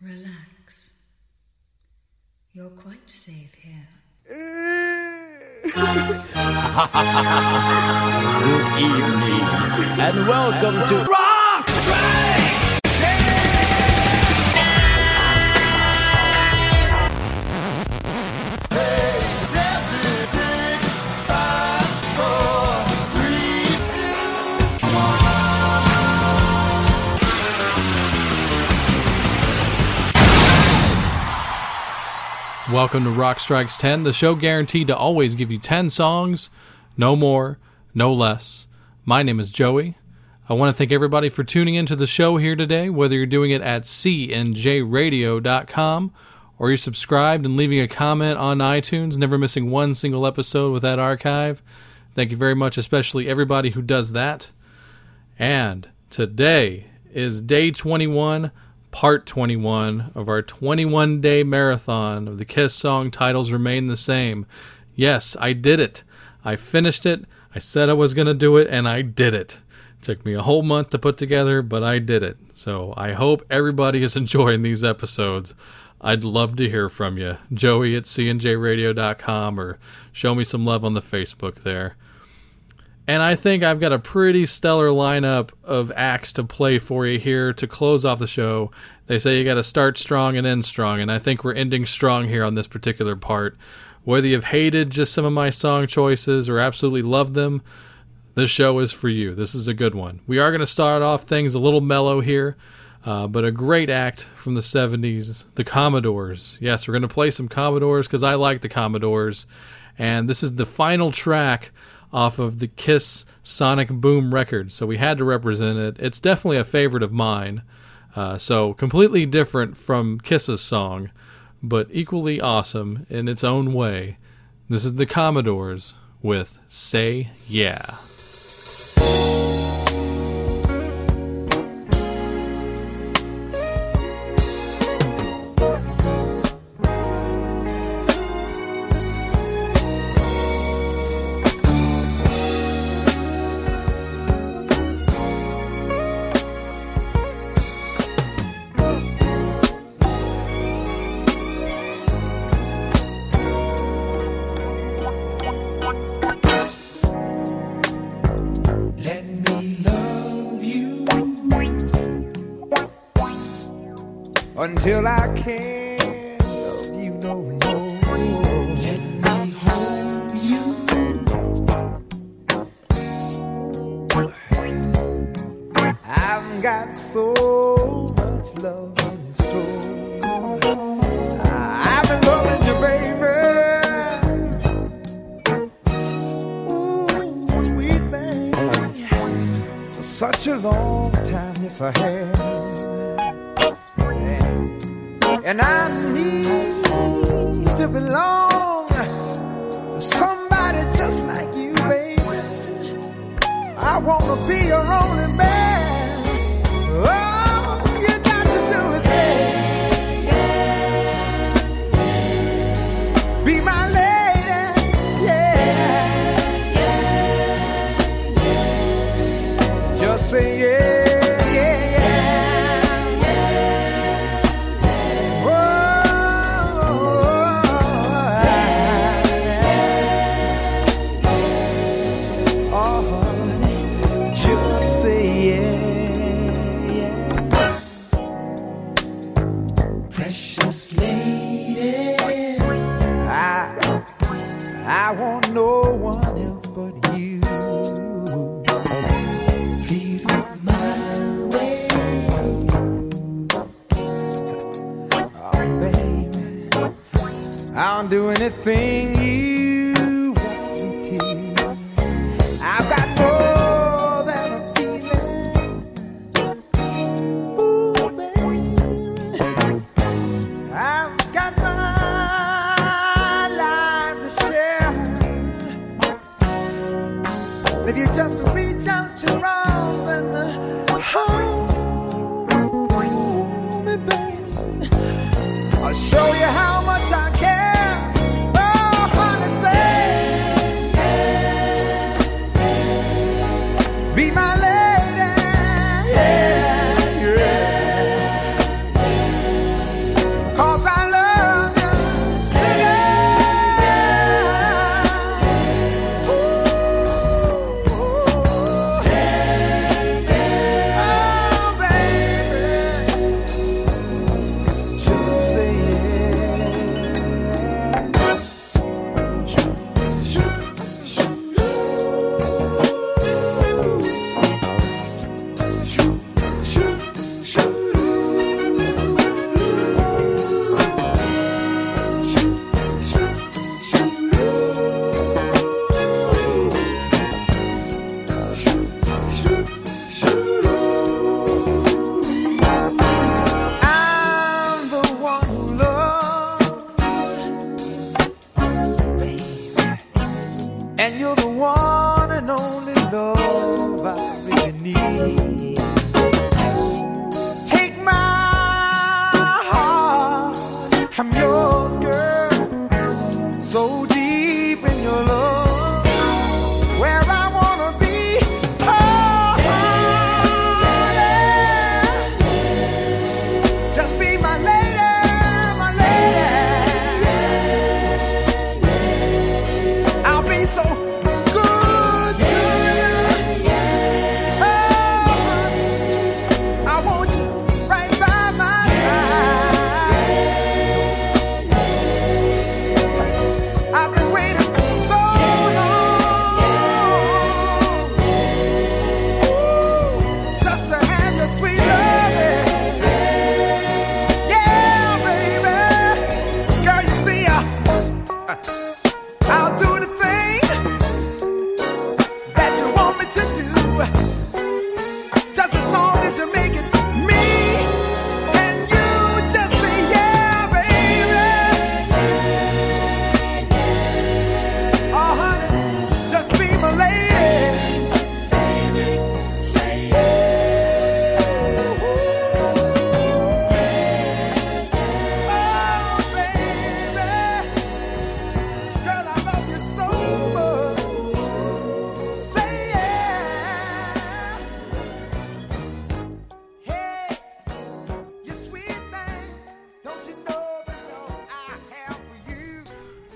Relax. You're quite safe here. Good evening, and welcome to Welcome to Rock Strikes 10, the show guaranteed to always give you 10 songs, no more, no less. My name is Joey. I want to thank everybody for tuning into the show here today, whether you're doing it at cnjradio.com or you're subscribed and leaving a comment on iTunes, never missing one single episode with that archive. Thank you very much, especially everybody who does that. And today is day 21 part 21 of our 21 day marathon of the Kiss song titles remain the same. Yes, I did it. I finished it. I said I was going to do it, and I did it. Took me a whole month to put together, but I did it. So I hope everybody is enjoying these episodes. I'd love to hear from you. Joey at cnjradio.com or show me some love on the Facebook there. And I think I've got a pretty stellar lineup of acts to play for you here to close off the show. They say you got to start strong and end strong, and I think we're ending strong here on this particular part. Whether you've hated just some of my song choices or absolutely loved them, this show is for you. This is a good one. We are going to start off things a little mellow here, uh, but a great act from the 70s, the Commodores. Yes, we're going to play some Commodores because I like the Commodores. And this is the final track off of the Kiss Sonic Boom record, so we had to represent it. It's definitely a favorite of mine. Uh, so completely different from Kiss's song, but equally awesome in its own way. This is the Commodores with Say Yeah.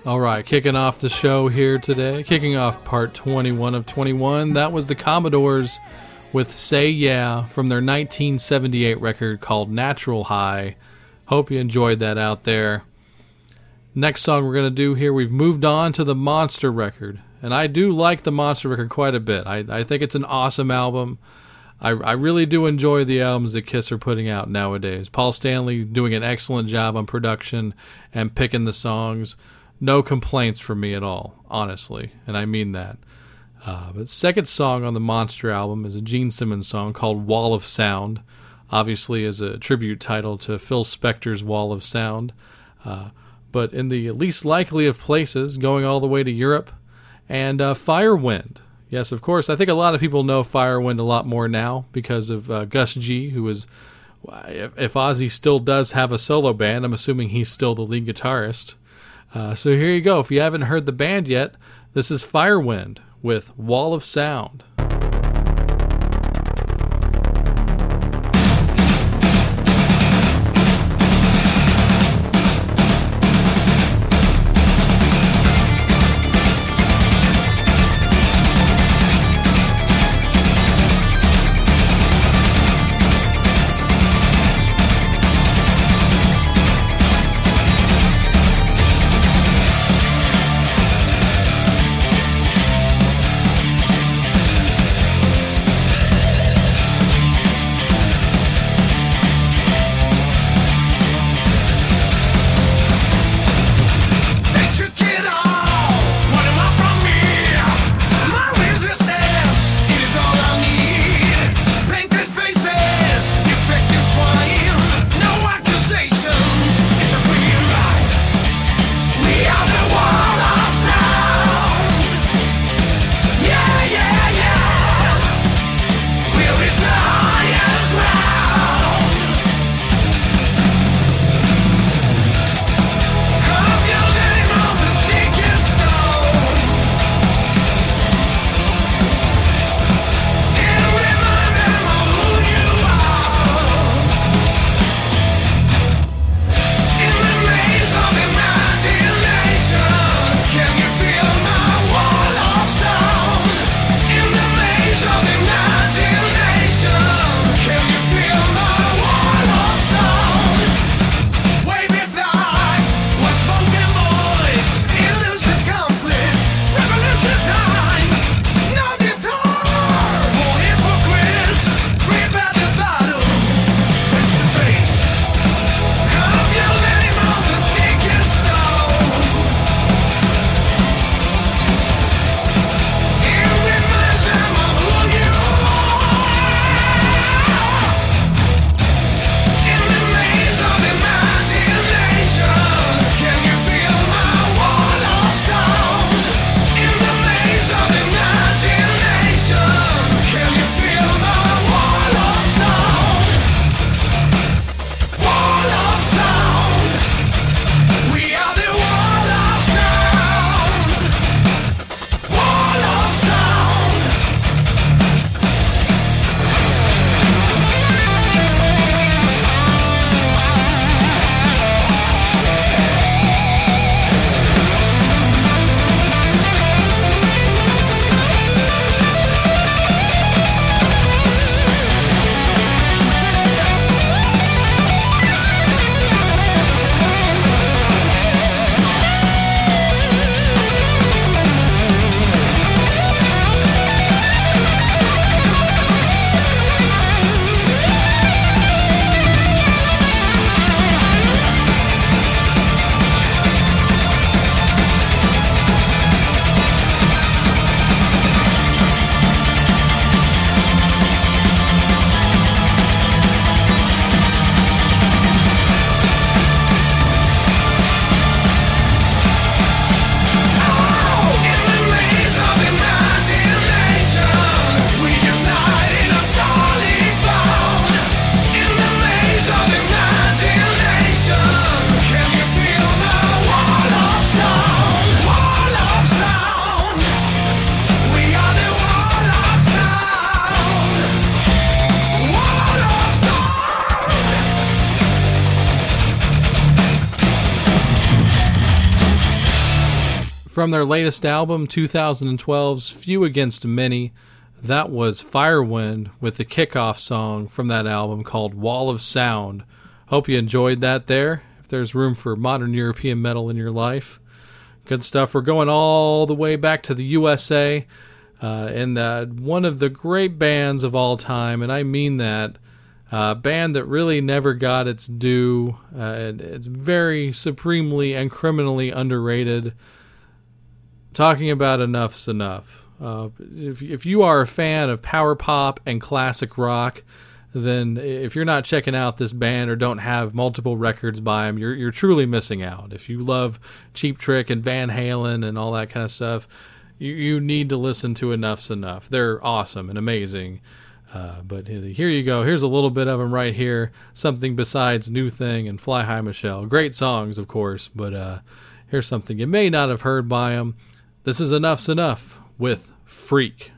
All right, kicking off the show here today, kicking off part 21 of 21. That was the Commodores with Say Yeah from their 1978 record called Natural High. Hope you enjoyed that out there. Next song we're going to do here, we've moved on to the Monster record. And I do like the Monster record quite a bit. I, I think it's an awesome album. I, I really do enjoy the albums that Kiss are putting out nowadays. Paul Stanley doing an excellent job on production and picking the songs no complaints from me at all, honestly, and I mean that. Uh, but second song on the Monster album is a Gene Simmons song called "Wall of Sound," obviously as a tribute title to Phil Spector's "Wall of Sound." Uh, but in the least likely of places, going all the way to Europe, and uh, Firewind. Yes, of course. I think a lot of people know Firewind a lot more now because of uh, Gus G, who is. If, if Ozzy still does have a solo band, I'm assuming he's still the lead guitarist. Uh, so here you go. If you haven't heard the band yet, this is Firewind with Wall of Sound. From their latest album, 2012's Few Against Many, that was Firewind with the kickoff song from that album called Wall of Sound. Hope you enjoyed that there. If there's room for modern European metal in your life, good stuff. We're going all the way back to the USA. Uh, and uh, one of the great bands of all time, and I mean that, uh, band that really never got its due. Uh, it's very supremely and criminally underrated. Talking about Enuff Z'Nuff. Uh, if, if you are a fan of power pop and classic rock, then if you're not checking out this band or don't have multiple records by them, you're, you're truly missing out. If you love Cheap Trick and Van Halen and all that kind of stuff, you, you need to listen to Enuff Z'Nuff. They're awesome and amazing. Uh, but here you go. Here's a little bit of them right here. Something besides New Thing and Fly High Michelle. Great songs, of course, but uh, here's something you may not have heard by them. This is Enuff Z'Nuff with Freak.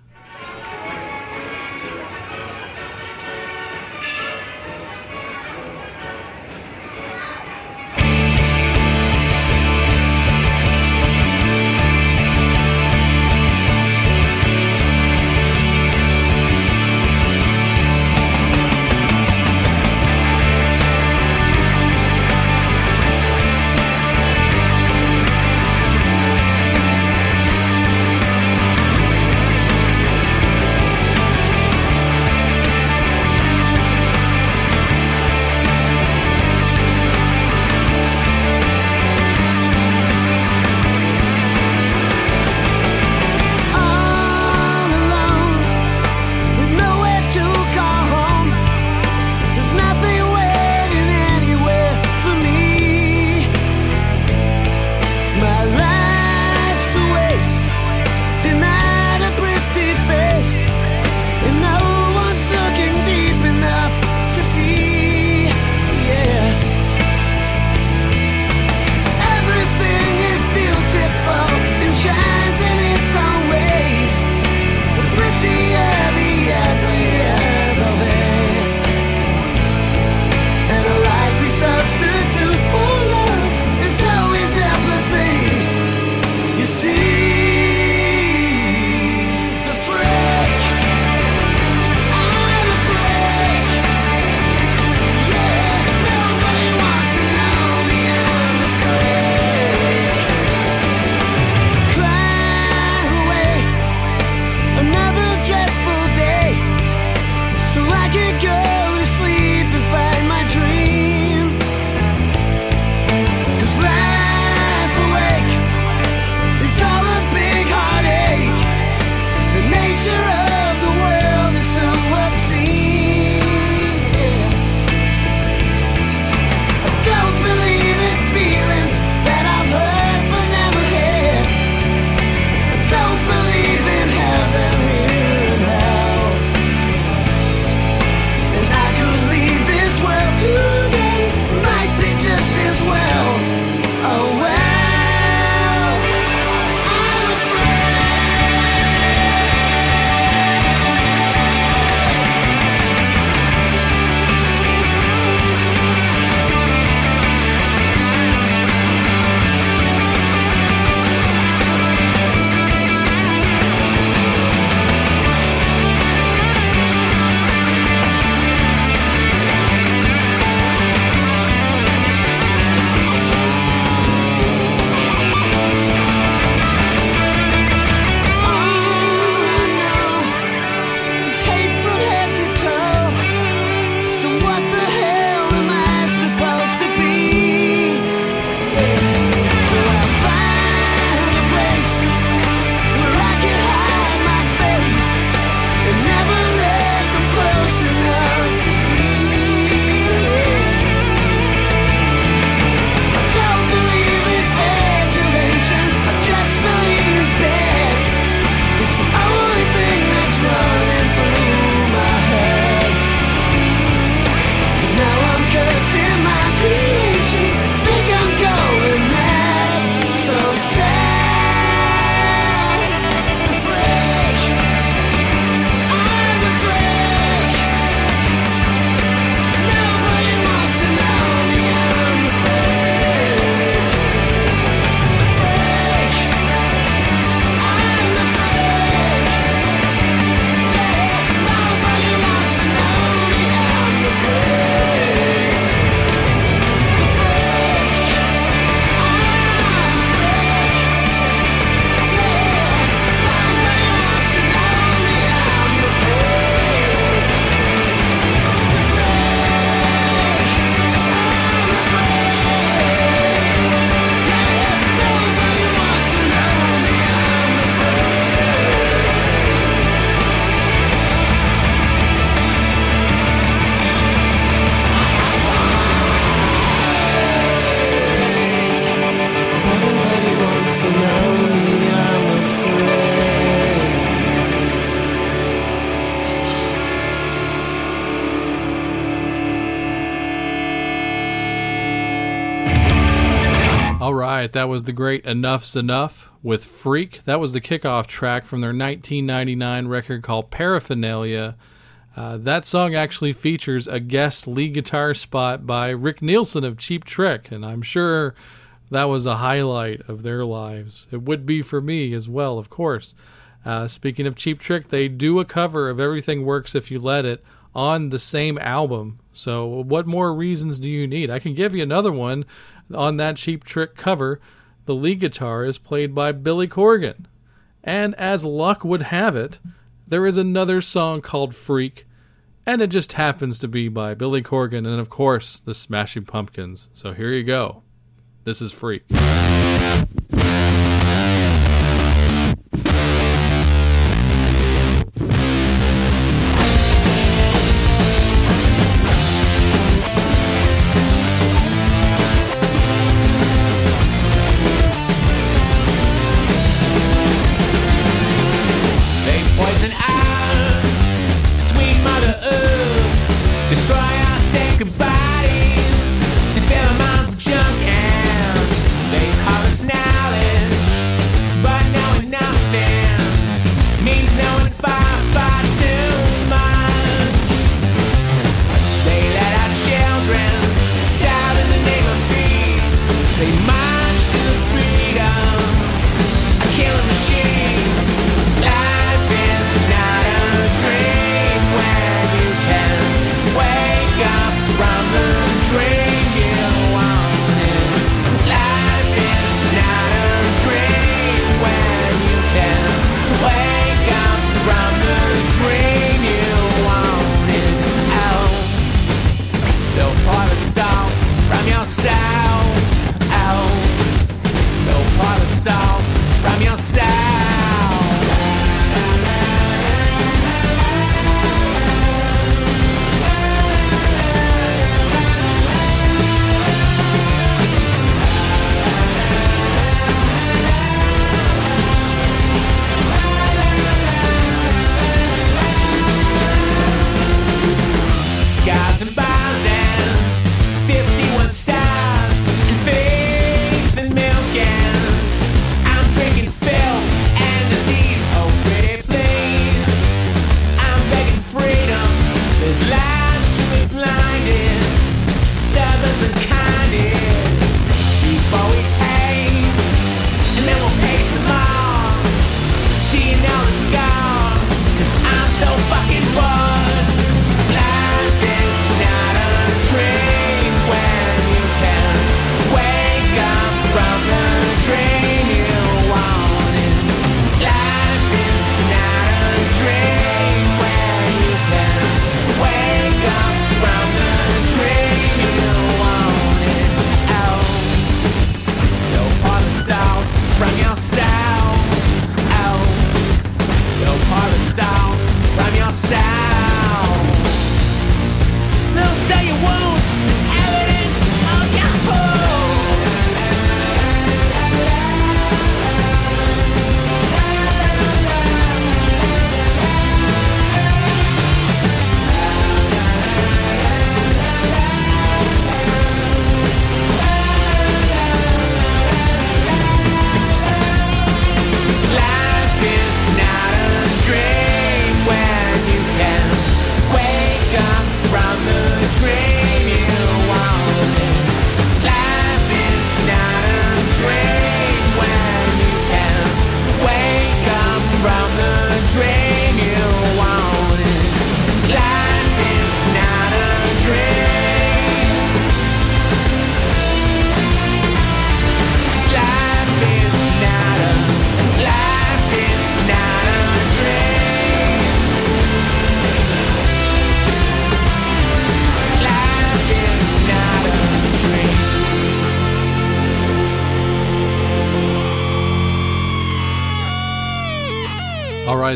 Right, that was the great Enuff Z'Nuff with Freak. That was the kickoff track from their 1999 record called Paraphernalia. Uh, that song actually features a guest lead guitar spot by Rick Nielsen of Cheap Trick, and I'm sure that was a highlight of their lives. It would be for me as well, of course. Uh, speaking of Cheap Trick, they do a cover of Everything Works If You Let It on the same album. So, what more reasons do you need? I can give you another one on that Cheap Trick cover. The lead guitar is played by Billy Corgan. And as luck would have it, there is another song called Freak, and it just happens to be by Billy Corgan and, of course, the Smashing Pumpkins. So here you go. This is Freak.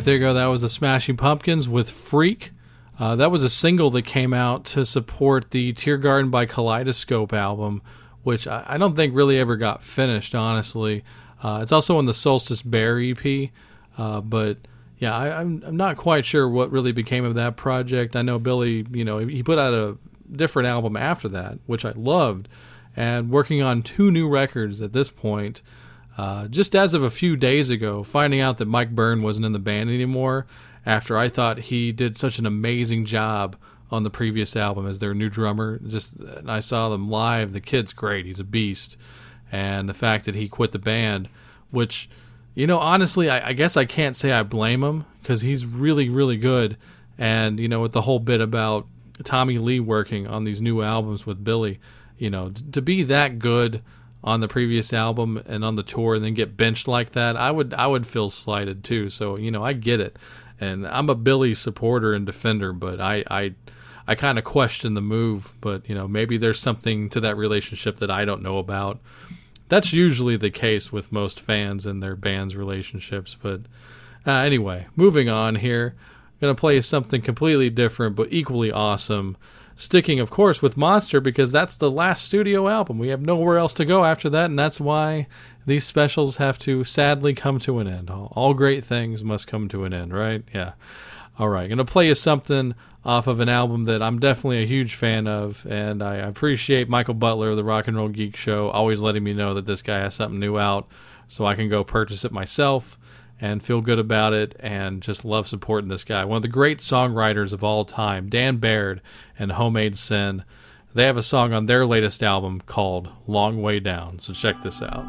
There you go. That was the Smashing Pumpkins with Freak. Uh, that was a single that came out to support the Teargarden by Kaleidyscope album, which I, I don't think really ever got finished, honestly. Uh, it's also on the Solstice Bare EP, uh, but yeah, I, I'm, I'm not quite sure what really became of that project. I know Billy, you know, he put out a different album after that, which I loved, and working on two new records at this point. Uh, just as of a few days ago, finding out that Mike Byrne wasn't in the band anymore after I thought he did such an amazing job on the previous album as their new drummer. Just I saw them live. The kid's great. He's a beast. And the fact that he quit the band, which, you know, honestly, I, I guess I can't say I blame him because he's really, really good. And, you know, with the whole bit about Tommy Lee working on these new albums with Billy, you know, to be that good on the previous album and on the tour and then get benched like that, I would I would feel slighted too. So, you know, I get it. And I'm a Billy supporter and defender, but I I I kind of question the move, but you know, maybe there's something to that relationship that I don't know about. That's usually the case with most fans and their band's relationships, but uh, anyway, moving on here. Gonna play something completely different but equally awesome. Sticking, of course, with Monster because that's the last studio album. We have nowhere else to go after that, and that's why these specials have to sadly come to an end. All, all great things must come to an end, right? Yeah. All right, gonna play you something off of an album that I'm definitely a huge fan of, and I appreciate Michael Butler of the Rock and Roll Geek Show always letting me know that this guy has something new out, so I can go purchase it myself and feel good about it, and just love supporting this guy. One of the great songwriters of all time, Dan Baird and Homemade Sin. They have a song on their latest album called Long Way Down, so check this out.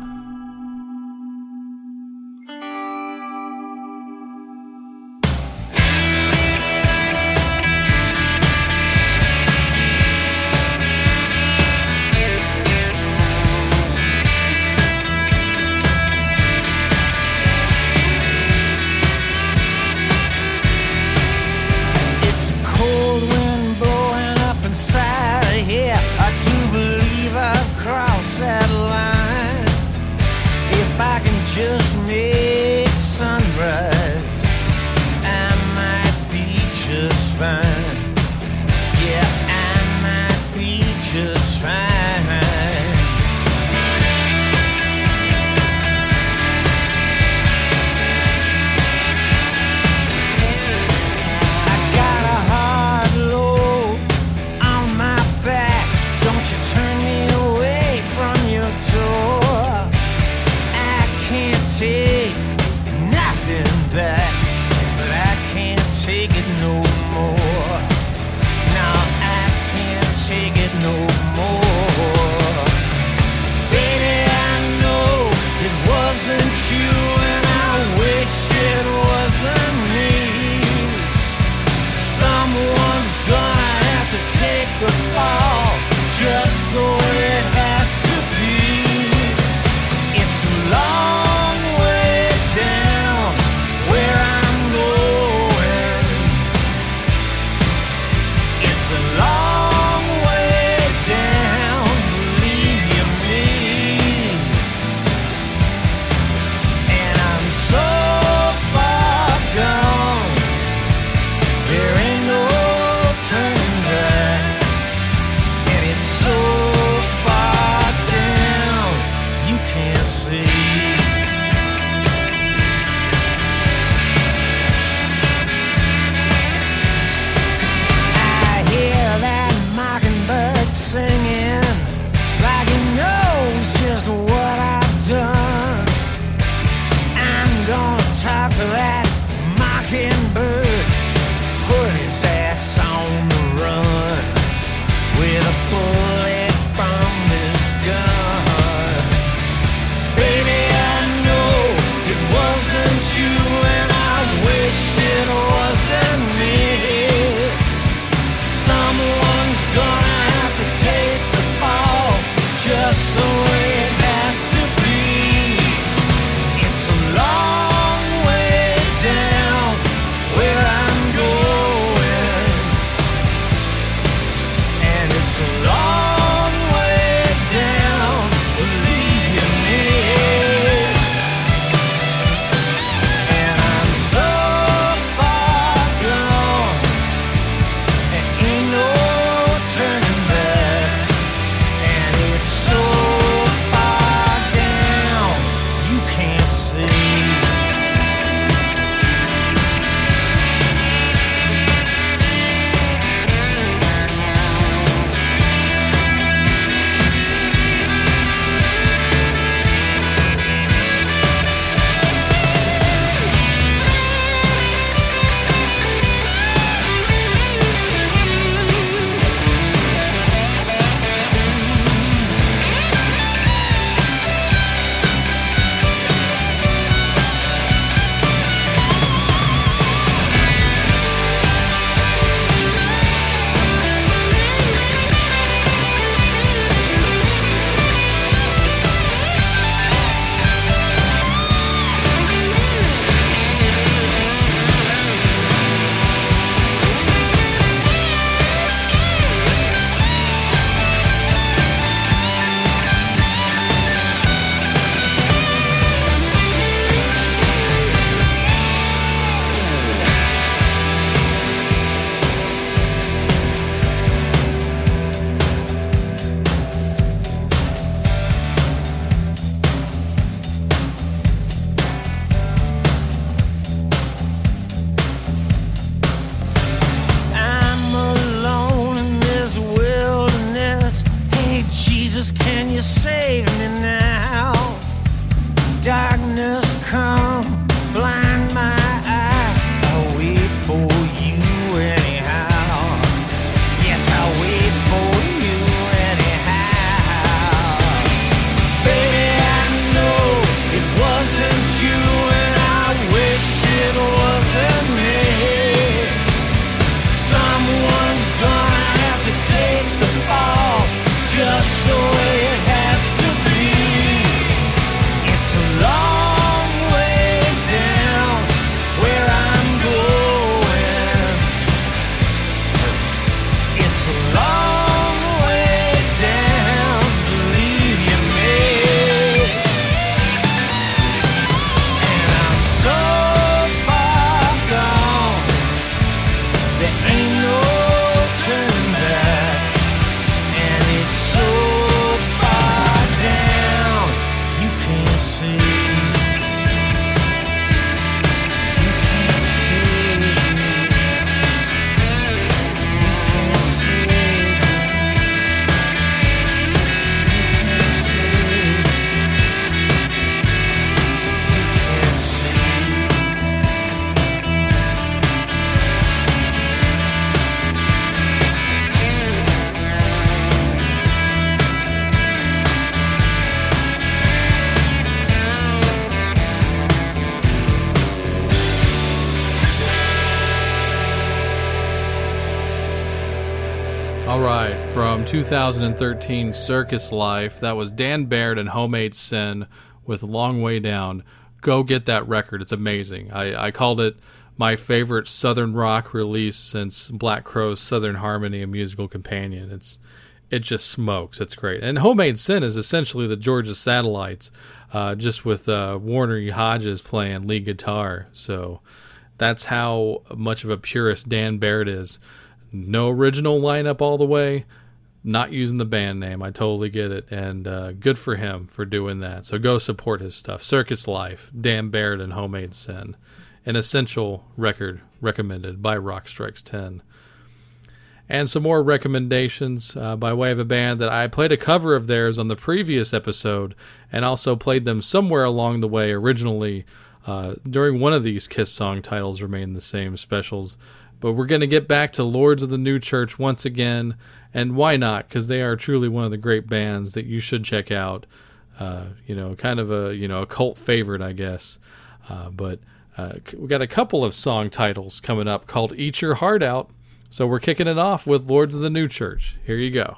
2013 Circus Life. That was Dan Baird and Homemade Sin with Long Way Down. Go get that record. It's amazing. I, I called it my favorite Southern rock release since Black Crowes Southern Harmony, a musical companion. It's it just smokes. It's great. And Homemade Sin is essentially the Georgia Satellites, uh, just with uh, Warner E. Hodges playing lead guitar. So that's how much of a purist Dan Baird is. No original lineup all the way, not using the band name. I totally get it. And uh, good for him for doing that. So go support his stuff. Circus Life, Dan Baird, and Homemade Sin. An essential record recommended by Rock Strikes 10 and some more recommendations uh, by way of a band that I played a cover of theirs on the previous episode and also played them somewhere along the way originally uh, during one of these Kiss song titles remain the same specials. But we're going to get back to Lords of the New Church once again, and why not? Because they are truly one of the great bands that you should check out. Uh, you know, kind of a you know a cult favorite, I guess. Uh, but uh, we got a couple of song titles coming up called "Eat Your Heart Out." So we're kicking it off with Lords of the New Church. Here you go.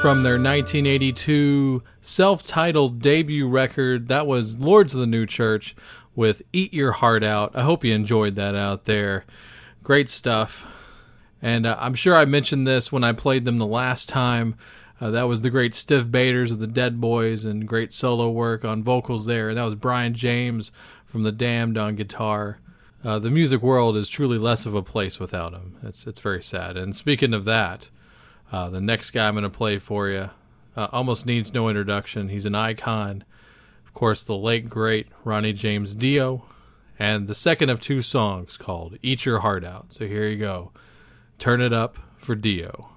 From their 1982 self titled debut record, that was Lords of the New Church with Eat Your Heart Out. I hope you enjoyed that out there. Great stuff. And uh, I'm sure I mentioned this when I played them the last time. Uh, that was the great Stiv Bators of the Dead Boys and great solo work on vocals there. And that was Brian James from The Damned on guitar. Uh, the music world is truly less of a place without him. It's it's very sad. And speaking of that, uh, the next guy I'm going to play for you uh, almost needs no introduction. He's an icon. Of course, the late great Ronnie James Dio, and the second of two songs called "Eat Your Heart Out." So here you go. Turn it up for Dio.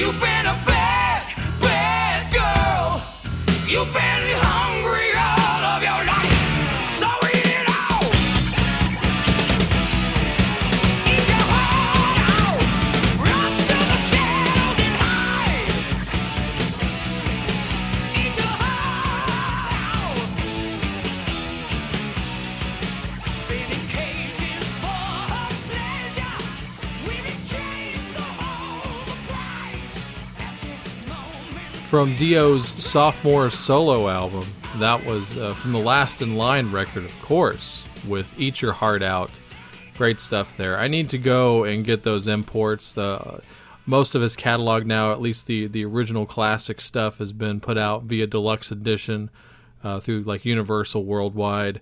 You bet. From Dio's sophomore solo album, that was uh, from the Last in Line record, of course, with Eat Your Heart Out. Great stuff there. I need to go and get those imports. Uh, most of his catalog now, at least the, the original classic stuff, has been put out via deluxe edition uh, through like Universal Worldwide.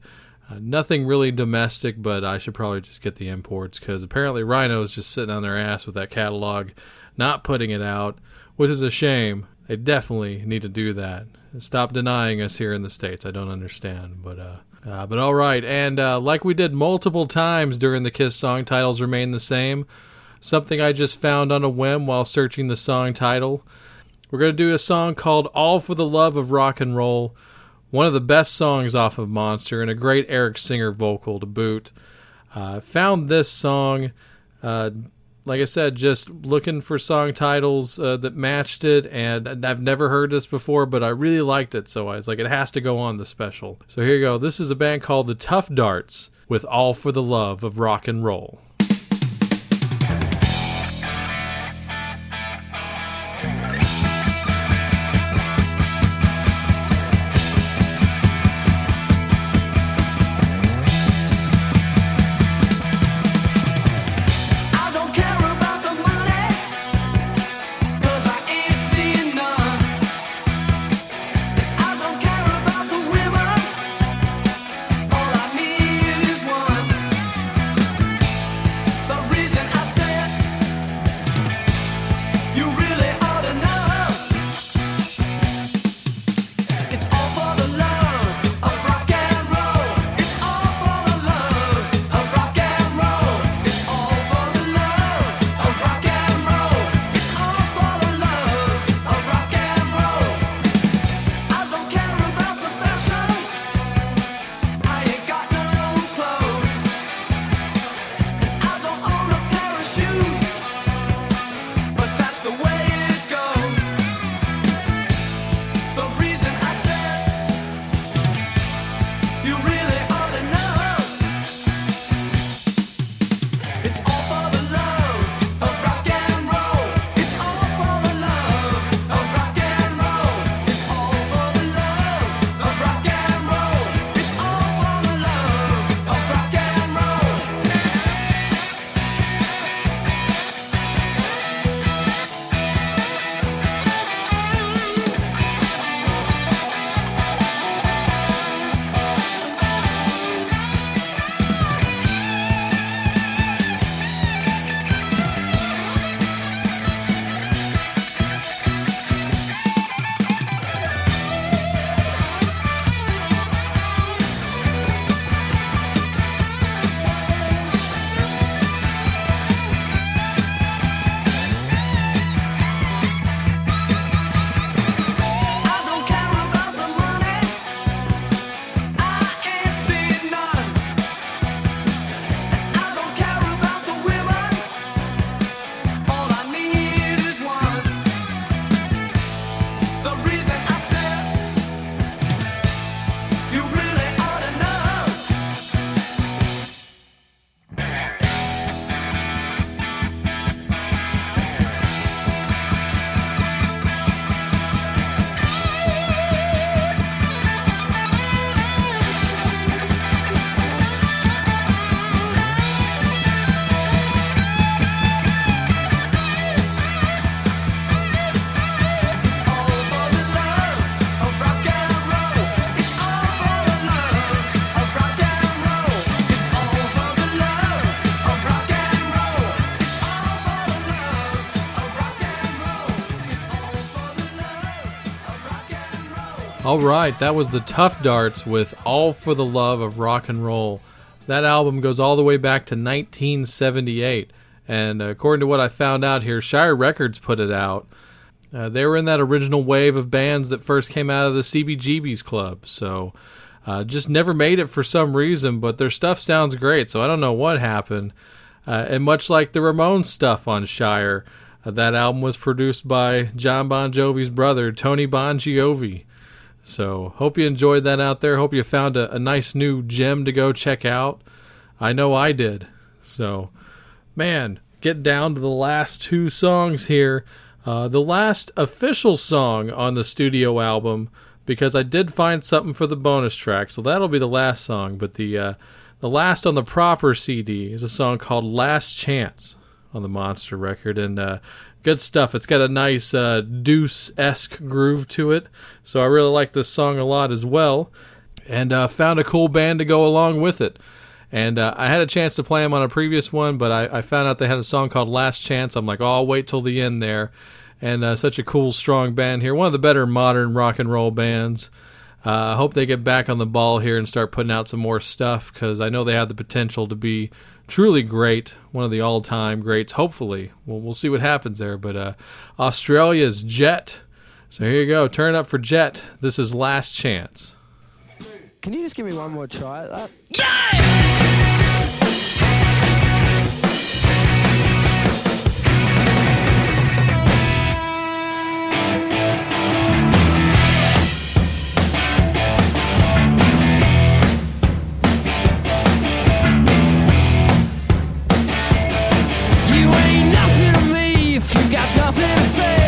Uh, nothing really domestic, but I should probably just get the imports because apparently Rhino's just sitting on their ass with that catalog, not putting it out, which is a shame. They definitely need to do that. Stop denying us here in the states. I don't understand, but uh, uh but all right. And uh, like we did multiple times during the Kiss song titles remain the same. Something I just found on a whim while searching the song title. We're gonna do a song called "All for the Love of Rock and Roll." one of the best songs off of Monster, and a great Eric Singer vocal to boot. Uh, found this song, uh, like I said, just looking for song titles uh, that matched it, and I've never heard this before, but I really liked it, so I was like, it has to go on the special. So here you go. This is a band called the Tuff Darts with All for the Love of Rock and Roll. All right, that was the Tuff Darts with All for the Love of Rock and Roll. That album goes all the way back to 1978, and according to what I found out here, Sire Records put it out. Uh, they were in that original wave of bands that first came out of the CBGB's club. So uh, just never made it for some reason, but their stuff sounds great. So I don't know what happened. Uh, and much like the Ramones stuff on Sire, uh, that album was produced by Jon Bon Jovi's brother, Tony Bongiovi. So hope you enjoyed that out there. Hope you found a, a nice new gem to go check out. I know I did. So, man, get down to the last two songs here. Uh, the last official song on the studio album, because I did find something for the bonus track, so that'll be the last song. But the uh, the last on the proper CD is a song called "Last Chance" on the Monster record, and uh, good stuff. It's got a nice uh, Deuce esque groove to it, so I really like this song a lot as well. And uh, found a cool band to go along with it. And uh, I had a chance to play them on a previous one, but I, I, found out they had a song called Last Chance. I'm like, oh, I'll wait till the end there. And uh, such a cool, strong band here. One of the better modern rock and roll bands. Uh, I hope they get back on the ball here and start putting out some more stuff because I know they have the potential to be truly great, one of the all time greats, hopefully. Well, we'll see what happens there. But uh, Australia's Jet. So here you go. Turn up for Jet. This is Last Chance. Can you just give me one more try at that? You you got nothing to say.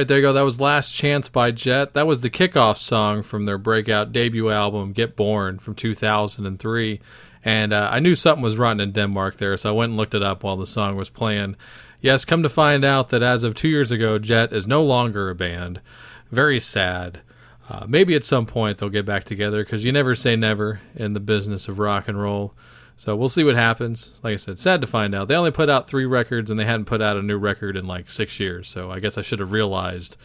Right, there you go. That was Last Chance by Jet. That was the kickoff song from their breakout debut album, Get Born, from 2003. And uh, I knew something was rotten in Denmark there, so I went and looked it up while the song was playing. Yes, come to find out that as of two years ago, Jet is no longer a band. Very sad. Uh, maybe at some point they'll get back together because you never say never in the business of rock and roll. So we'll see what happens. Like I said, sad to find out. They only put out three records and they hadn't put out a new record in like six years. So I guess I should have realized,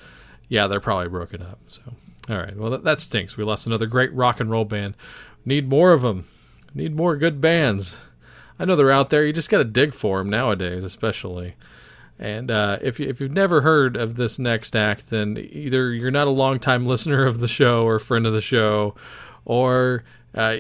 yeah, they're probably broken up. So, all right. Well, that, that stinks. We lost another great rock and roll band. Need more of them. Need more good bands. I know they're out there. You just got to dig for them nowadays, especially. And uh, if you, if you've never heard of this next act, then either you're not a longtime listener of the show or friend of the show, or uh,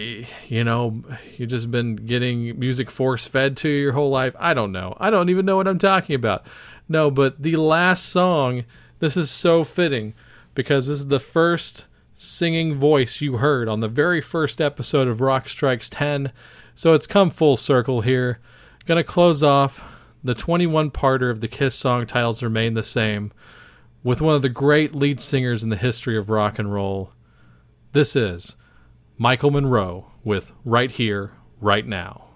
you know you've just been getting music force fed to you your whole life. I don't know. I don't even know what I'm talking about. No, but the last song. This is so fitting because this is the first singing voice you heard on the very first episode of Rock Strikes 10. So it's come full circle here. Gonna close off the 21 parter of the Kiss song titles remain the same with one of the great lead singers in the history of rock and roll. This is Michael Monroe with Right Here, Right Now.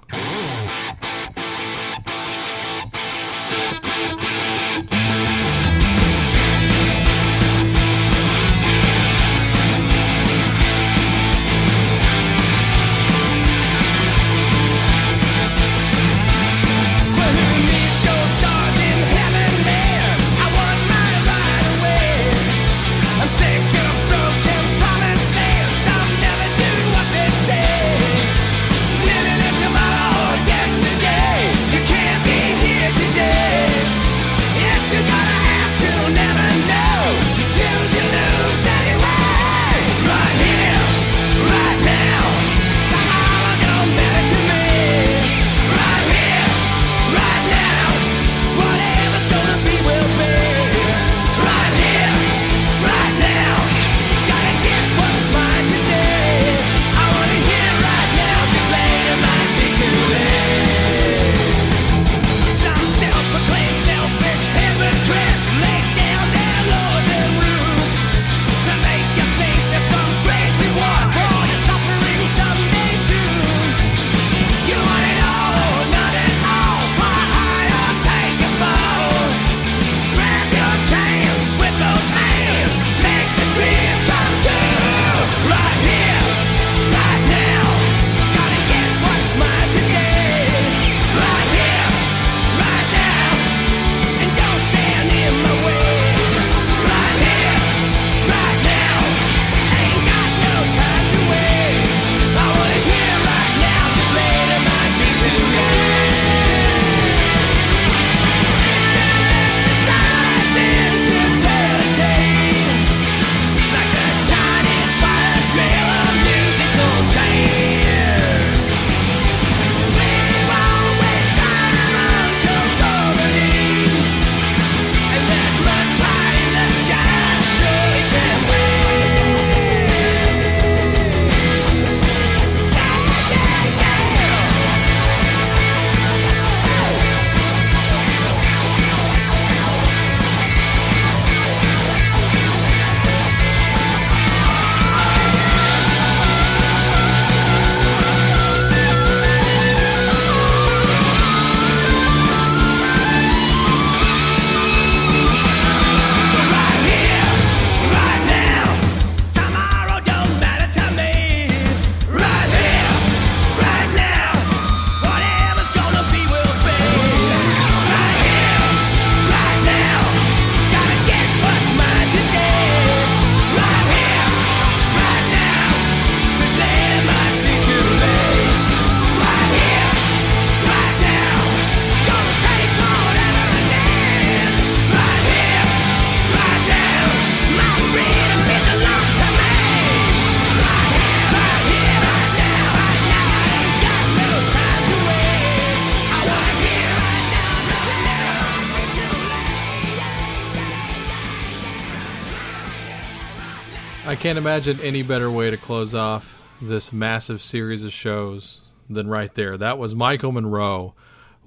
I can't imagine any better way to close off this massive series of shows than right there. That was Michael Monroe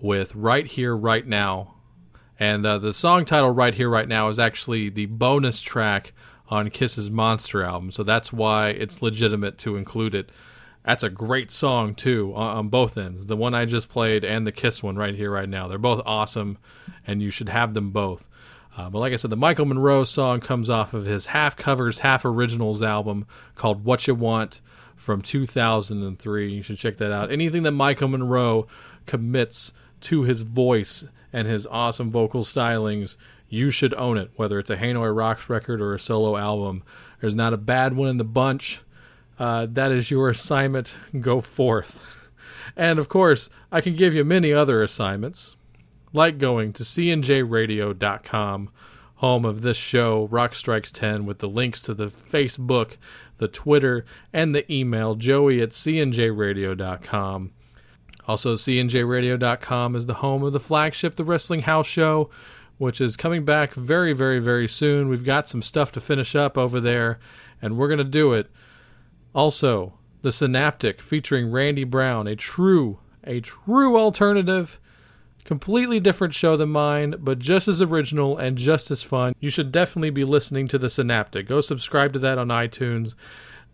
with Right Here, Right Now. And uh, the song title Right Here, Right Now is actually the bonus track on Kiss's Monster album. So that's why it's legitimate to include it. That's a great song, too, on, on both ends. The one I just played and the Kiss one right here, right now. They're both awesome, and you should have them both. Uh, but like I said, the Michael Monroe song comes off of his half covers, half originals album called What You Want from 2003. You should check that out. Anything that Michael Monroe commits to his voice and his awesome vocal stylings, you should own it, whether it's a Hanoi Rocks record or a solo album. There's not a bad one in the bunch. Uh, that is your assignment. Go forth. And of course, I can give you many other assignments like going to cnjradio.com, home of this show, Rock Strikes 10, with the links to the Facebook, the Twitter, and the email, joey at cnjradio.com. Also, cnjradio.com is the home of the flagship The Wrestling House Show, which is coming back very, very, very soon. We've got some stuff to finish up over there, and we're going to do it. Also, The Synaptic featuring Randy Brown, a true, a true alternative completely different show than mine, but just as original and just as fun. You should definitely be listening to the Synaptic. Go subscribe to that on iTunes.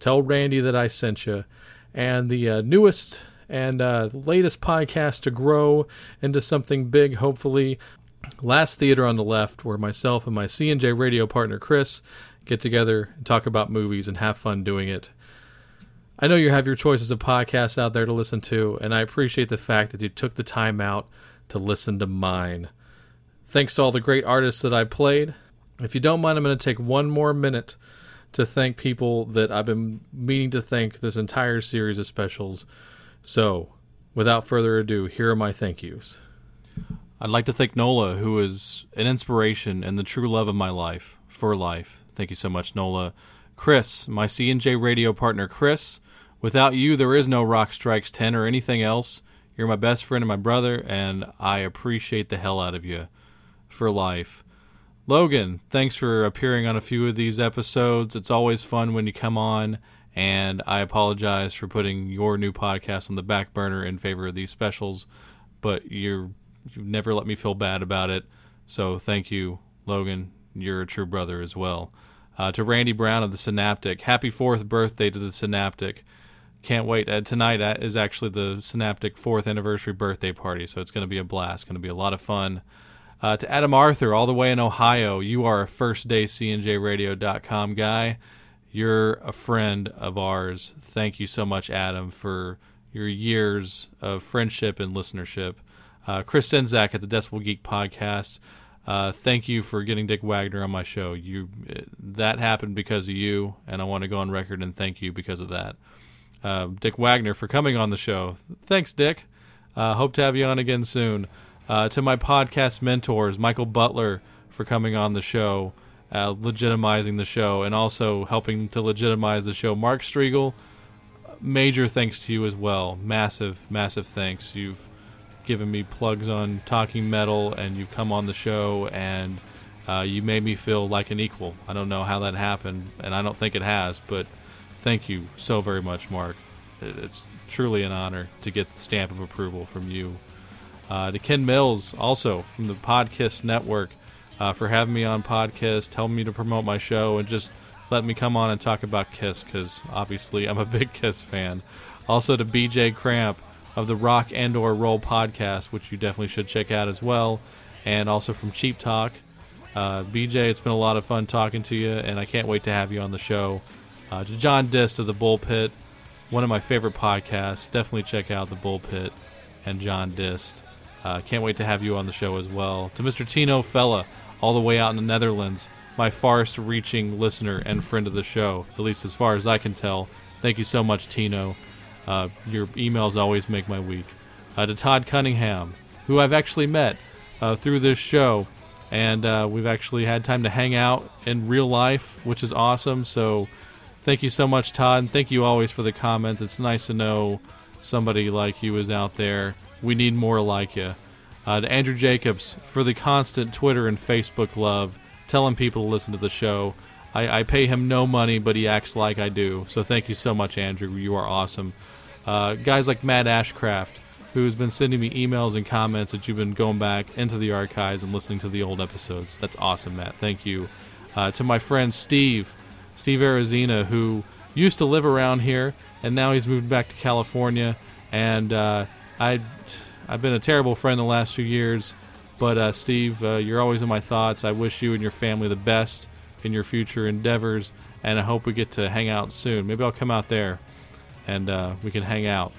Tell Randy that I sent you. And the uh, newest and uh, latest podcast to grow into something big, hopefully. Last Theater on the Left, where myself and my CNJ radio partner Chris get together and talk about movies and have fun doing it. I know you have your choices of podcasts out there to listen to, and I appreciate the fact that you took the time out to listen to mine. Thanks to all the great artists that I played. If you don't mind, I'm going to take one more minute to thank people that I've been meaning to thank this entire series of specials. So, without further ado, here are my thank yous. I'd like to thank Nola, who is an inspiration and the true love of my life, for life. Thank you so much, Nola. Chris, my CNJ radio partner, Chris. Without you, there is no Rock Strikes 10 or anything else. You're my best friend and my brother, and I appreciate the hell out of you for life. Logan, thanks for appearing on a few of these episodes. It's always fun when you come on, and I apologize for putting your new podcast on the back burner in favor of these specials, but you're you've never let me feel bad about it. So thank you, Logan. You're a true brother as well. Uh, to Randy Brown of the Synaptic, happy fourth birthday to the Synaptic can't wait. Uh, tonight uh, is actually the Synaptic fourth anniversary birthday party, so it's going to be a blast. Going to be a lot of fun. Uh, to Adam Arthur, all the way in Ohio, you are a first day CNJRadio.com guy. You're a friend of ours. Thank you so much, Adam, for your years of friendship and listenership. Uh, Chris Czynszak at the Decibel Geek podcast. Uh, thank you for getting Dick Wagner on my show. You that happened because of you, and I want to go on record and thank you because of that uh, Dick Wagner for coming on the show. Thanks, Dick. Uh, hope to have you on again soon. Uh, to my podcast mentors, Michael Butler for coming on the show, uh, legitimizing the show, and also helping to legitimize the show. Mark Strigl, major thanks to you as well. Massive, massive thanks. You've given me plugs on Talking Metal, and you've come on the show, and uh, you made me feel like an equal. I don't know how that happened, and I don't think it has, but thank you so very much, Mark. It's truly an honor to get the stamp of approval from you. Uh, to Ken Mills, also from the Podcast Network, uh, for having me on podcast, helping me to promote my show, and just let me come on and talk about Kiss because obviously I'm a big Kiss fan. Also to BJ Cramp of the Rock and or Roll podcast, which you definitely should check out as well, and also from Cheap Talk. Uh, BJ, it's been a lot of fun talking to you, and I can't wait to have you on the show. Uh, to John Dissed of the Bullpit, one of my favorite podcasts. Definitely check out the Bullpit and John Dissed. Uh, can't wait to have you on the show as well. To Mr. Tino Fella, all the way out in the Netherlands, my farthest reaching listener and friend of the show, at least as far as I can tell. Thank you so much, Tino. Uh, your emails always make my week. Uh, to Todd Cunningham, who I've actually met uh, through this show, and uh, we've actually had time to hang out in real life, which is awesome. So Thank you so much, Todd. And thank you always for the comments. It's nice to know somebody like you is out there. We need more like you. Uh, to Andrew Jacobs for the constant Twitter and Facebook love, telling people to listen to the show. I, I pay him no money, but he acts like I do. So thank you so much, Andrew. You are awesome. Uh, guys like Matt Ashcraft, who's been sending me emails and comments that you've been going back into the archives and listening to the old episodes. That's awesome, Matt. Thank you. Uh, to my friend Steve, Steve Arizina, who used to live around here and now he's moved back to California. And uh, I, I've been a terrible friend the last few years. But uh, Steve, uh, you're always in my thoughts. I wish you and your family the best in your future endeavors, and I hope we get to hang out soon. Maybe I'll come out there and uh, we can hang out.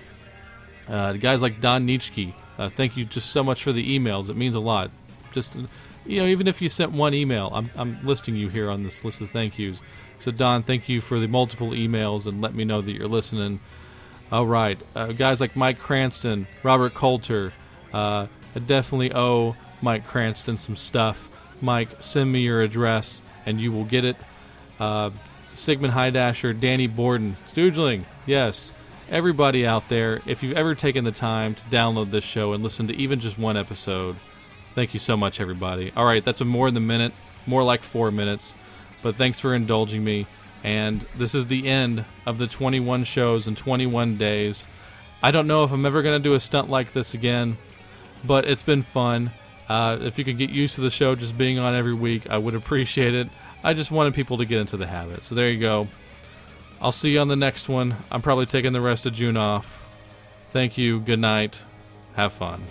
Uh, guys like Don Nietzsche, uh, thank you just so much for the emails. It means a lot. Just you know, even if you sent one email, I'm I'm listing you here on this list of thank yous. So Don, thank you for the multiple emails and let me know that you're listening. All right, uh, guys like Mike Cranston, Robert Coulter. Uh, I definitely owe Mike Cranston some stuff. Mike, send me your address and you will get it. Uh, Sigmund Hydasher, Danny Borden, Stoogling, yes. Everybody out there, if you've ever taken the time to download this show and listen to even just one episode, thank you so much, everybody. All right, that's a more than a minute, more like four minutes, but thanks for indulging me. And this is the end of the 21 shows in 21 days. I don't know if I'm ever going to do a stunt like this again, but it's been fun. Uh, if you could get used to the show just being on every week, I would appreciate it. I just wanted people to get into the habit. So there you go. I'll see you on the next one. I'm probably taking the rest of June off. Thank you. Good night. Have fun.